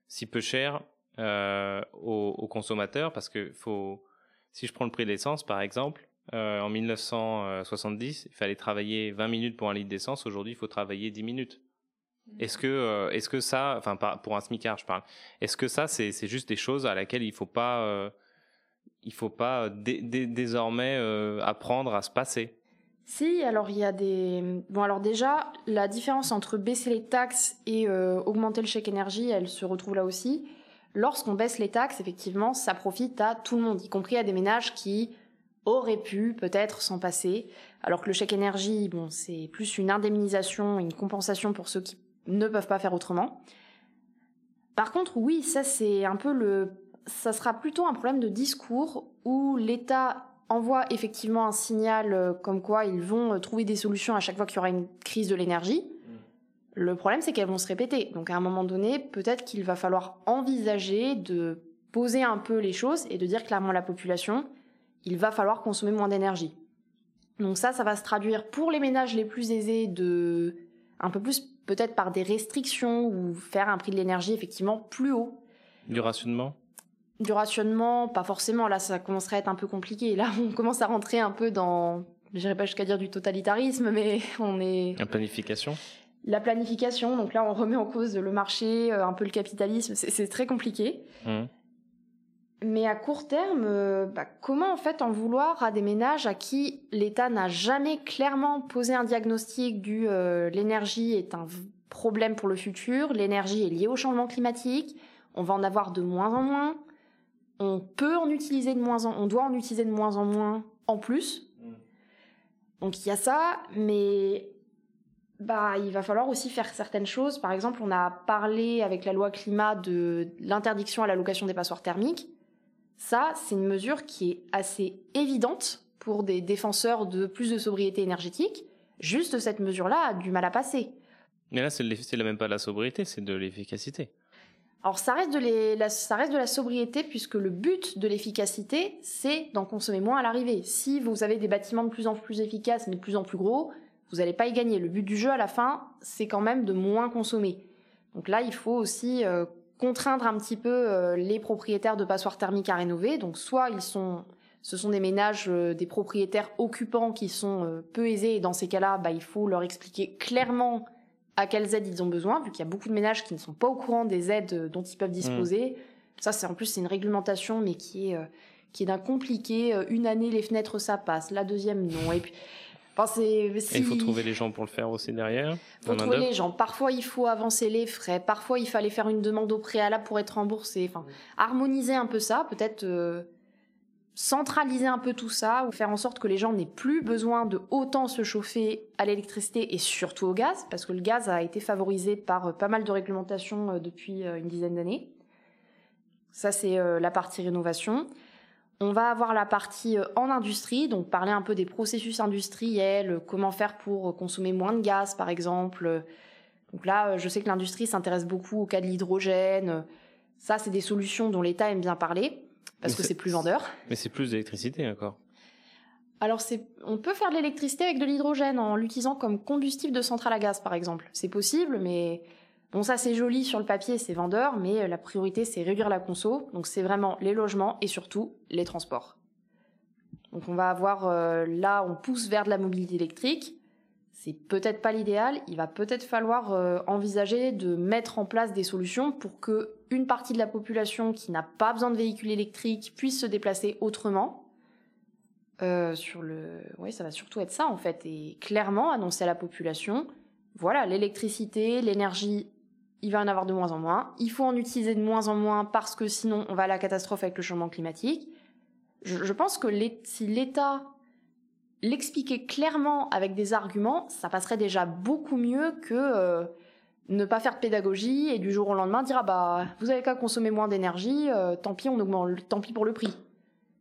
si peu chère euh, aux, consommateurs? Parce que faut, si je prends le prix de l'essence par exemple, en 1970, il fallait travailler 20 minutes pour un litre d'essence. Aujourd'hui, il faut travailler 10 minutes. Est-ce que, est-ce que ça, enfin pour un smicard, je parle. Est-ce que ça, c'est juste des choses à laquelle il faut pas, il faut pas désormais apprendre à se passer? Si, alors il y a des... Bon, alors déjà, la différence entre baisser les taxes et euh, augmenter le chèque énergie, elle se retrouve là aussi. Lorsqu'on baisse les taxes, effectivement, ça profite à tout le monde, y compris à des ménages qui auraient pu peut-être s'en passer. Alors que le chèque énergie, bon, c'est plus une indemnisation, une compensation pour ceux qui ne peuvent pas faire autrement. Par contre, oui, ça c'est un peu le... Ça sera plutôt un problème de discours où l'État envoie effectivement un signal euh, comme quoi ils vont euh, trouver des solutions à chaque fois qu'il y aura une crise de l'énergie. Mm. Le problème, c'est qu'elles vont se répéter. Donc à un moment donné, peut-être qu'il va falloir envisager de poser un peu les choses et de dire clairement à la population, il va falloir consommer moins d'énergie. Donc ça, ça va se traduire pour les ménages les plus aisés de un peu plus peut-être par des restrictions ou faire un prix de l'énergie effectivement plus haut. Du rationnement? Du rationnement, pas forcément. Là, ça commencerait à être un peu compliqué. Là, on commence à rentrer un peu dans, je dirais pas jusqu'à dire du totalitarisme, mais on est. La planification? La planification, donc là, on remet en cause le marché, euh, un peu le capitalisme. C'est très compliqué. Mmh. Mais à court terme, euh, bah, comment en fait en vouloir à des ménages à qui l'État n'a jamais clairement posé un diagnostic du euh, l'énergie est un problème pour le futur, l'énergie est liée au changement climatique, on va en avoir de moins en moins, on peut en utiliser de moins en, on doit en utiliser de moins en moins en plus. Mm. Donc il y a ça, mais bah il va falloir aussi faire certaines choses. Par exemple, on a parlé avec la loi climat de l'interdiction à la location des passoires thermiques. Ça, c'est une mesure qui est assez évidente pour des défenseurs de plus de sobriété énergétique. Juste cette mesure-là a du mal à passer. Mais là, c'est même pas de la sobriété, c'est de l'efficacité. Alors ça reste, de la, ça reste de la sobriété puisque le but de l'efficacité, c'est d'en consommer moins à l'arrivée. Si vous avez des bâtiments de plus en plus efficaces mais de plus en plus gros, vous n'allez pas y gagner. Le but du jeu à la fin, c'est quand même de moins consommer. Donc là, il faut aussi euh, contraindre un petit peu euh, les propriétaires de passoires thermiques à rénover. Donc soit ils sont, ce sont des ménages, euh, des propriétaires occupants qui sont euh, peu aisés et dans ces cas-là, bah, il faut leur expliquer clairement à quelles aides ils ont besoin, vu qu'il y a beaucoup de ménages qui ne sont pas au courant des aides dont ils peuvent disposer. Mmh. Ça, c'est en plus c'est une réglementation, mais qui est qui est d'un compliqué. Une année les fenêtres ça passe, la deuxième non. Et puis il faut trouver les gens pour le faire aussi derrière. Il faut trouver les gens. Parfois, il faut avancer les frais. Parfois, il fallait faire une demande au préalable pour être remboursé. Enfin, harmoniser un peu ça, peut-être euh, centraliser un peu tout ça, ou faire en sorte que les gens n'aient plus besoin de autant se chauffer à l'électricité et surtout au gaz, parce que le gaz a été favorisé par euh, pas mal de réglementations euh, depuis une dizaine d'années. Ça, c'est la partie rénovation. On va avoir la partie euh, en industrie, donc parler un peu des processus industriels, euh, comment faire pour euh, consommer moins de gaz par exemple. Donc là, je sais que l'industrie s'intéresse beaucoup au cas de l'hydrogène. Ça, c'est des solutions dont l'État aime bien parler parce que c'est plus vendeur. Mais c'est plus d'électricité encore. Alors on peut faire de l'électricité avec de l'hydrogène en l'utilisant comme combustible de centrale à gaz par exemple. C'est possible, mais Bon, ça c'est joli sur le papier, c'est vendeur, mais euh, la priorité c'est réduire la conso. Donc c'est vraiment les logements et surtout les transports. Donc on va avoir euh, là, on pousse vers de la mobilité électrique. C'est peut-être pas l'idéal. Il va peut-être falloir euh, envisager de mettre en place des solutions pour que une partie de la population qui n'a pas besoin de véhicules électriques puisse se déplacer autrement. sur le, oui, ça va surtout être ça en fait, et clairement annoncer à la population, voilà, l'électricité, l'énergie il va en avoir de moins en moins. Il faut en utiliser de moins en moins parce que sinon on va à la catastrophe avec le changement climatique. Je, pense que si l'État l'expliquait clairement avec des arguments, ça passerait déjà beaucoup mieux que euh, ne pas faire de pédagogie et du jour au lendemain dire ah bah vous avez qu'à consommer moins d'énergie, euh, tant pis on augmente, tant pis pour le prix.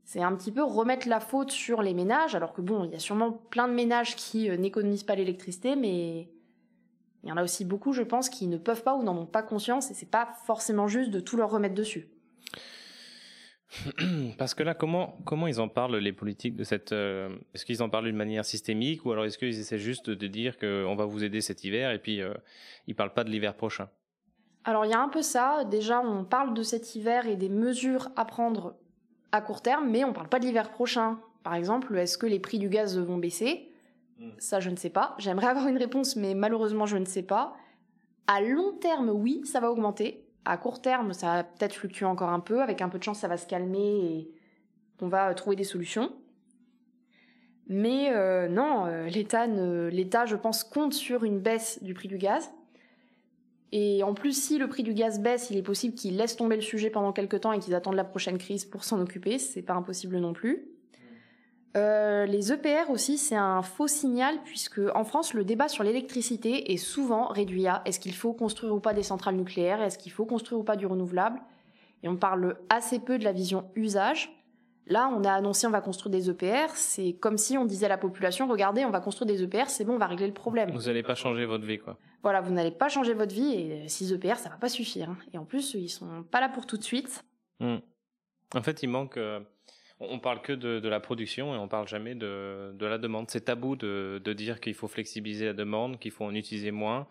C'est un petit peu remettre la faute sur les ménages, alors que bon, il y a sûrement plein de ménages qui euh, n'économisent pas l'électricité, mais il y en a aussi beaucoup, je pense, qui ne peuvent pas ou n'en ont pas conscience et c'est pas forcément juste de tout leur remettre dessus. Parce que là, comment, comment ils en parlent, les politiques, de cette. Euh, est-ce qu'ils en parlent d'une manière systémique ou alors est-ce qu'ils essaient juste de dire qu'on va vous aider cet hiver et puis euh, ils parlent pas de l'hiver prochain? Alors il y a un peu ça. Déjà, on parle de cet hiver et des mesures à prendre à court terme, mais on parle pas de l'hiver prochain. Par exemple, est-ce que les prix du gaz vont baisser? Ça, je ne sais pas. J'aimerais avoir une réponse, mais malheureusement, je ne sais pas. À long terme, oui, ça va augmenter. À court terme, ça va peut-être fluctuer encore un peu. Avec un peu de chance, ça va se calmer et on va euh, trouver des solutions. Mais euh, non, euh, l'État, l'État, je pense, compte sur une baisse du prix du gaz. Et en plus, si le prix du gaz baisse, il est possible qu'ils laissent tomber le sujet pendant quelques temps et qu'ils attendent la prochaine crise pour s'en occuper. C'est pas impossible non plus. Euh, les EPR aussi, c'est un faux signal puisque en France, le débat sur l'électricité est souvent réduit à est-ce qu'il faut construire ou pas des centrales nucléaires, est-ce qu'il faut construire ou pas du renouvelable, et on parle assez peu de la vision usage. Là, on a annoncé on va construire des EPR, c'est comme si on disait à la population regardez, on va construire des EPR, c'est bon, on va régler le problème. Vous n'allez pas changer votre vie, quoi. Voilà, vous n'allez pas changer votre vie et 6 EPR, ça va pas suffire. Et en plus, ils sont pas là pour tout de suite. Hmm. En fait, il manque. Euh, on parle que de, la production et on parle jamais de, la demande. C'est tabou de, dire qu'il faut flexibiliser la demande, qu'il faut en utiliser moins.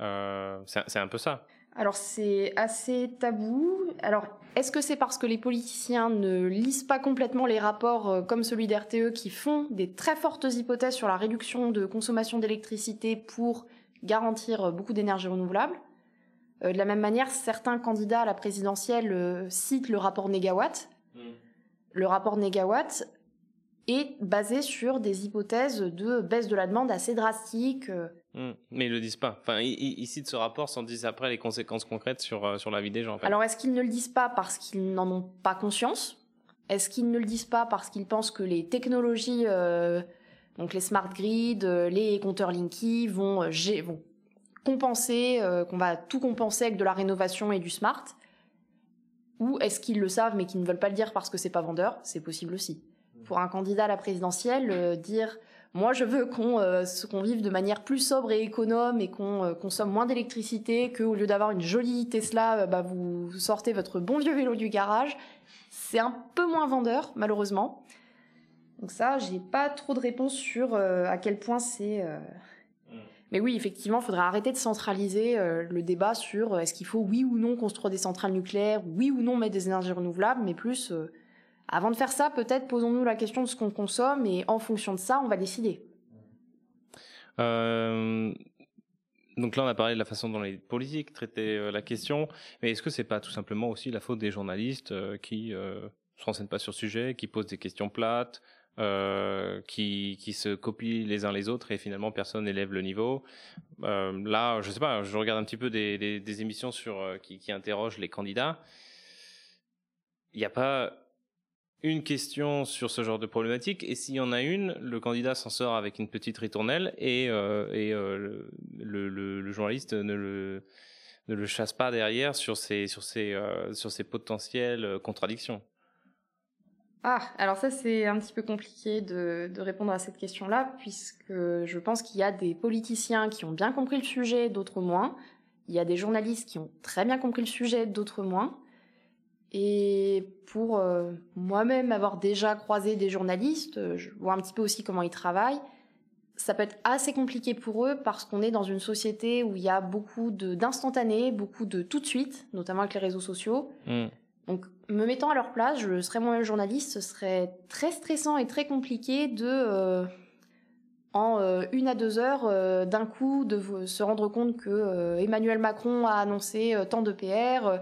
Euh, c'est un peu ça. Alors c'est assez tabou. Alors est-ce que c'est parce que les politiciens ne lisent pas complètement les rapports euh, comme celui d'RTE qui font des très fortes hypothèses sur la réduction de consommation d'électricité pour garantir euh, beaucoup d'énergie renouvelable? Euh, De la même manière, certains candidats à la présidentielle citent le rapport Négawatt. Hmm. Le rapport Négawatt est basé sur des hypothèses de baisse de la demande assez drastiques. Hmm. Mais ils le disent pas. Enfin, ils, citent ce rapport sans dire après les conséquences concrètes sur, euh, sur la vie des gens. Alors, est-ce qu'ils ne le disent pas parce qu'ils n'en ont pas conscience? Est-ce qu'ils ne le disent pas parce qu'ils pensent que les technologies, euh, donc les smart grids, euh, les compteurs Linky, vont, vont compenser, qu'on va tout compenser avec de la rénovation et du smart? Ou est-ce qu'ils le savent mais qu'ils ne veulent pas le dire parce que c'est pas vendeur? C'est possible aussi. Pour un candidat à la présidentielle, dire moi, je veux euh, qu'on vive de manière plus sobre et économe et qu'on euh, consomme moins d'électricité, qu'au lieu d'avoir une jolie Tesla, euh, bah, vous sortez votre bon vieux vélo du garage. C'est un peu moins vendeur, malheureusement. Donc ça, j'ai pas trop de réponses sur à quel point c'est... Mais oui, effectivement, il faudrait arrêter de centraliser le débat sur est-ce qu'il faut oui ou non construire des centrales nucléaires, oui ou non mettre des énergies renouvelables, mais plus avant de faire ça, peut-être posons-nous la question de ce qu'on consomme et en fonction de ça, on va décider. Euh, donc là, on a parlé de la façon dont les politiques traitaient euh, la question, mais est-ce que c'est pas tout simplement aussi la faute des journalistes euh, qui ne se renseignent pas sur le sujet, qui posent des questions plates, qui, qui se copient les uns les autres et finalement personne n'élève le niveau. là, je sais pas, je regarde un petit peu des, des, émissions sur qui, qui interrogent les candidats. Il n'y a pas une question sur ce genre de problématique et s'il y en a une, le candidat s'en sort avec une petite ritournelle et, euh, et euh, le, le, journaliste ne le, ne le chasse pas derrière sur ses, sur ses, euh, sur ses potentielles contradictions. Ah, alors ça c'est un petit peu compliqué de, répondre à cette question-là puisque je pense qu'il y a des politiciens qui ont bien compris le sujet, d'autres moins. Il y a des journalistes qui ont très bien compris le sujet, d'autres moins. Et pour euh, moi-même avoir déjà croisé des journalistes, euh, je vois un petit peu aussi comment ils travaillent. Ça peut être assez compliqué pour eux parce qu'on est dans une société où il y a beaucoup d'instantané, beaucoup de tout de suite, notamment avec les réseaux sociaux. Mm. Donc, me mettant à leur place, je serais moi-même journaliste, ce serait très stressant et très compliqué de, euh, en une à deux heures, d'un coup, de se rendre compte que Emmanuel Macron a annoncé tant de PR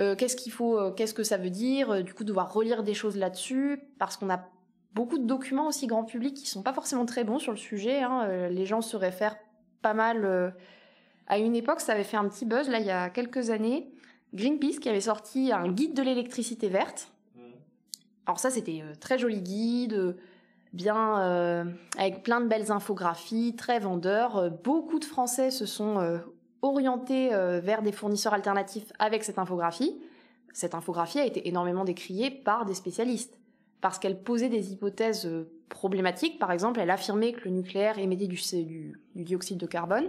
euh, qu'est-ce qu'il faut, euh, qu'est-ce que ça veut dire, euh, du coup devoir relire des choses là-dessus, parce qu'on a beaucoup de documents aussi grand public qui sont pas forcément très bons sur le sujet. Hein. les gens se réfèrent pas mal. à une époque, ça avait fait un petit buzz là il y a quelques années. Greenpeace qui avait sorti un guide de l'électricité verte. Mmh. Alors ça, c'était très joli guide, bien avec plein de belles infographies, très vendeur. beaucoup de Français se sont orienté euh, vers des fournisseurs alternatifs avec cette infographie. Cette infographie a été énormément décriée par des spécialistes parce qu'elle posait des hypothèses euh, problématiques. Par exemple, elle affirmait que le nucléaire émettait du, du, dioxyde de carbone.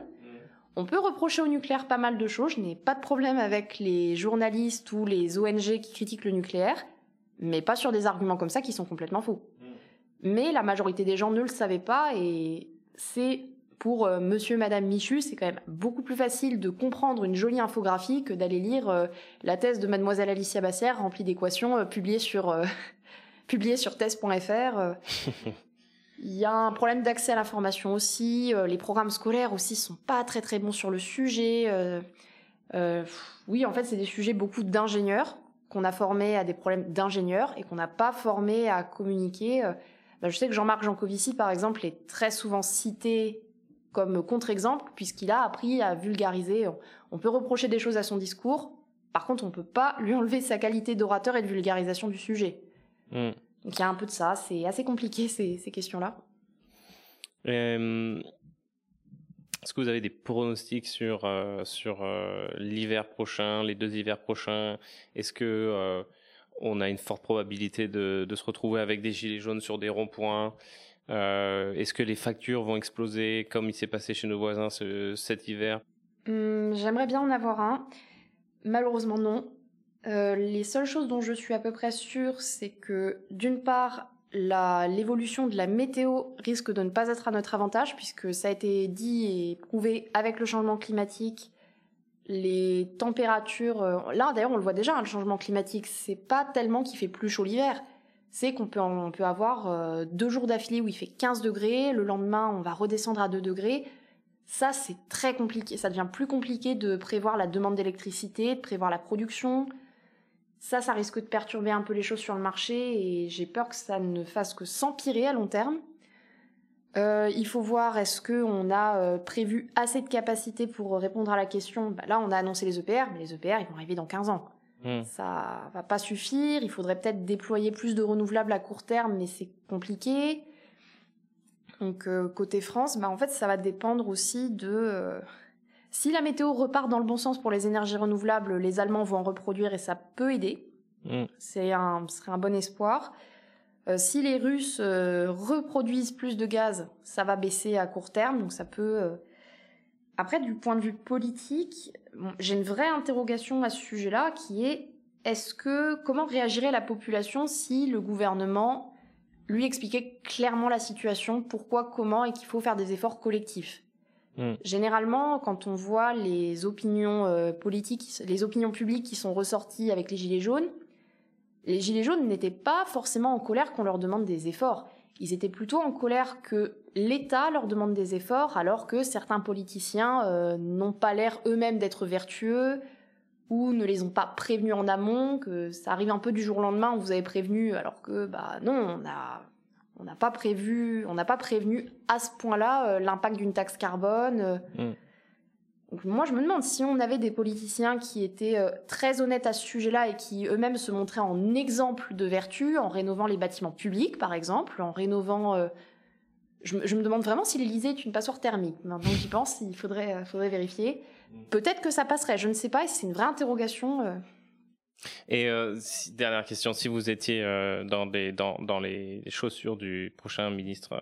On peut reprocher au nucléaire pas mal de choses. Je n'ai pas de problème avec les journalistes ou les ONG qui critiquent le nucléaire, mais pas sur des arguments comme ça qui sont complètement faux. Mmh. Mais la majorité des gens ne le savaient pas et c'est pour euh, monsieur, madame Michu, c'est quand même beaucoup plus facile de comprendre une jolie infographie que d'aller lire euh, la thèse de mademoiselle Alicia Bassière remplie d'équations euh, publiée sur, publiée sur thèse.fr. Il y a un problème d'accès à l'information aussi. les programmes scolaires aussi sont pas très très bons sur le sujet. oui, en fait, c'est des sujets beaucoup d'ingénieurs qu'on a formés à des problèmes d'ingénieurs et qu'on n'a pas formés à communiquer. Bah, je sais que Jean-Marc Jancovici, par exemple, est très souvent cité comme contre-exemple, puisqu'il a appris à vulgariser. On peut reprocher des choses à son discours, par contre, on peut pas lui enlever sa qualité d'orateur et de vulgarisation du sujet. Hmm. Donc il y a un peu de ça, c'est assez compliqué ces, questions-là. Euh, est-ce que vous avez des pronostics sur, euh, sur euh, l'hiver prochain, les deux hivers prochains? Est-ce que on a une forte probabilité de, de, se retrouver avec des gilets jaunes sur des ronds-points? Est-ce que les factures vont exploser comme il s'est passé chez nos voisins cet hiver? Hum, J'aimerais bien en avoir un. Malheureusement non. Euh, les seules choses dont je suis à peu près sûre, c'est que d'une part, l'évolution de la météo risque de ne pas être à notre avantage, puisque ça a été dit et prouvé avec le changement climatique. les températures. Euh, là, d'ailleurs, on le voit déjà, hein, le changement climatique, c'est pas tellement qu'il fait plus chaud l'hiver. C'est qu'on peut, avoir euh, deux jours d'affilée où il fait 15 degrés, le lendemain, on va redescendre à 2 degrés. Ça, c'est très compliqué. Ça devient plus compliqué de prévoir la demande d'électricité, de prévoir la production. Ça, ça risque de perturber un peu les choses sur le marché et j'ai peur que ça ne fasse que s'empirer à long terme. Euh, il faut voir est-ce qu'on a euh, prévu assez de capacité pour répondre à la question? Bah, là, on a annoncé les EPR, mais les EPR, ils vont arriver dans 15 ans. Hmm. Ça va pas suffire. Il faudrait peut-être déployer plus de renouvelables à court terme, mais c'est compliqué. Donc euh, côté France, bah, en fait, ça va dépendre aussi de si la météo repart dans le bon sens pour les énergies renouvelables. Les Allemands vont en reproduire et ça peut aider. Hmm. C'est un, ce serait un bon espoir. Euh, si les Russes euh, reproduisent plus de gaz, ça va baisser à court terme, donc ça peut. Euh, après, du point de vue politique, j'ai une vraie interrogation à ce sujet-là, qui est est-ce que comment réagirait la population si le gouvernement lui expliquait clairement la situation, pourquoi, comment, et qu'il faut faire des efforts collectifs? Hmm. Généralement, quand on voit les opinions politiques, les opinions publiques qui sont ressorties avec les gilets jaunes, les Gilets jaunes n'étaient pas forcément en colère qu'on leur demande des efforts. Ils étaient plutôt en colère que l'État leur demande des efforts alors que certains politiciens euh, n'ont pas l'air eux-mêmes d'être vertueux ou ne les ont pas prévenus en amont, que ça arrive un peu du jour au lendemain, on vous avait prévenu alors que bah non, on a on n'a pas prévu, on n'a pas prévenu à ce point-là euh, l'impact d'une taxe carbone. Euh. Mm moi, je me demande si on avait des politiciens qui étaient euh, très honnêtes à ce sujet-là et qui eux-mêmes se montraient en exemple de vertu, en rénovant les bâtiments publics, par exemple, en rénovant. Je, me demande vraiment si l'Élysée est une passoire thermique. Maintenant j'y pense, il faudrait, faudrait vérifier. Peut-être que ça passerait, je ne sais pas, et c'est une vraie interrogation. Et dernière question, si vous étiez dans, des, dans, les chaussures du prochain ministre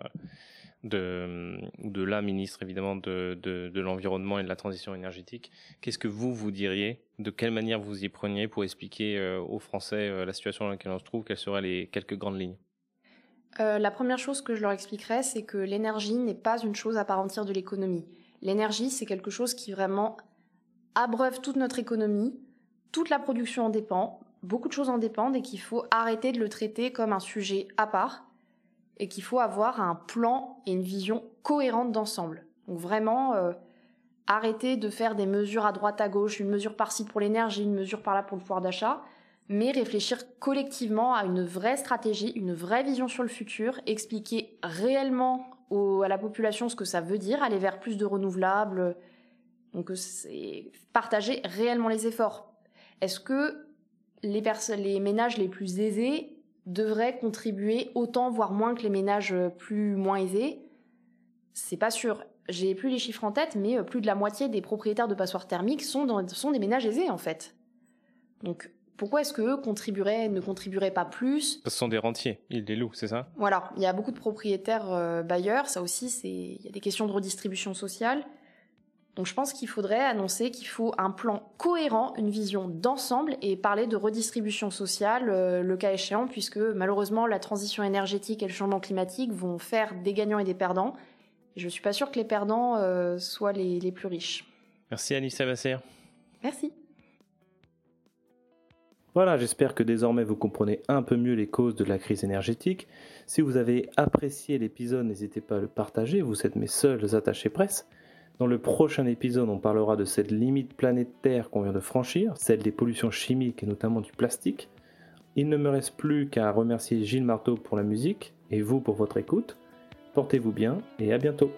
de, de la ministre évidemment de, l'environnement et de la transition énergétique. Qu'est-ce que vous, vous diriez? De quelle manière vous y preniez pour expliquer euh, aux Français euh, la situation dans laquelle on se trouve? Quelles seraient les quelques grandes lignes? Euh, La première chose que je leur expliquerais, c'est que l'énergie n'est pas une chose à part entière de l'économie. L'énergie, c'est quelque chose qui vraiment abreuve toute notre économie, toute la production en dépend, beaucoup de choses en dépendent et qu'il faut arrêter de le traiter comme un sujet à part et qu'il faut avoir un plan et une vision cohérente d'ensemble. Donc vraiment, euh, arrêter de faire des mesures à droite à gauche, une mesure par-ci pour l'énergie, une mesure par-là pour le pouvoir d'achat, mais réfléchir collectivement à une vraie stratégie, une vraie vision sur le futur, expliquer réellement à la population ce que ça veut dire, aller vers plus de renouvelables, donc c'est partager réellement les efforts. Est-ce que les, les ménages les plus aisés devraient contribuer autant, voire moins que les ménages euh, plus moins aisés? C'est pas sûr. J'ai plus les chiffres en tête, mais euh, plus de la moitié des propriétaires de passoires thermiques sont, sont des ménages aisés en fait. Donc pourquoi est-ce qu'eux contribueraient, ne contribueraient pas plus? Ce sont des rentiers, ils les louent, c'est ça? Voilà, il y a beaucoup de propriétaires euh, bailleurs, ça aussi, c'est il y a des questions de redistribution sociale. Donc je pense qu'il faudrait annoncer qu'il faut un plan cohérent, une vision d'ensemble et parler de redistribution sociale euh, le cas échéant puisque malheureusement la transition énergétique et le changement climatique vont faire des gagnants et des perdants. je ne suis pas sûre que les perdants euh, soient les, plus riches. Merci Alice Sabasser. Merci. Voilà, j'espère que désormais vous comprenez un peu mieux les causes de la crise énergétique. Si vous avez apprécié l'épisode, n'hésitez pas à le partager, vous êtes mes seuls attachés presse. Dans le prochain épisode, on parlera de cette limite planétaire qu'on vient de franchir, celle des pollutions chimiques et notamment du plastique. Il ne me reste plus qu'à remercier Gilles Marteau pour la musique et vous pour votre écoute. Portez-vous bien et à bientôt.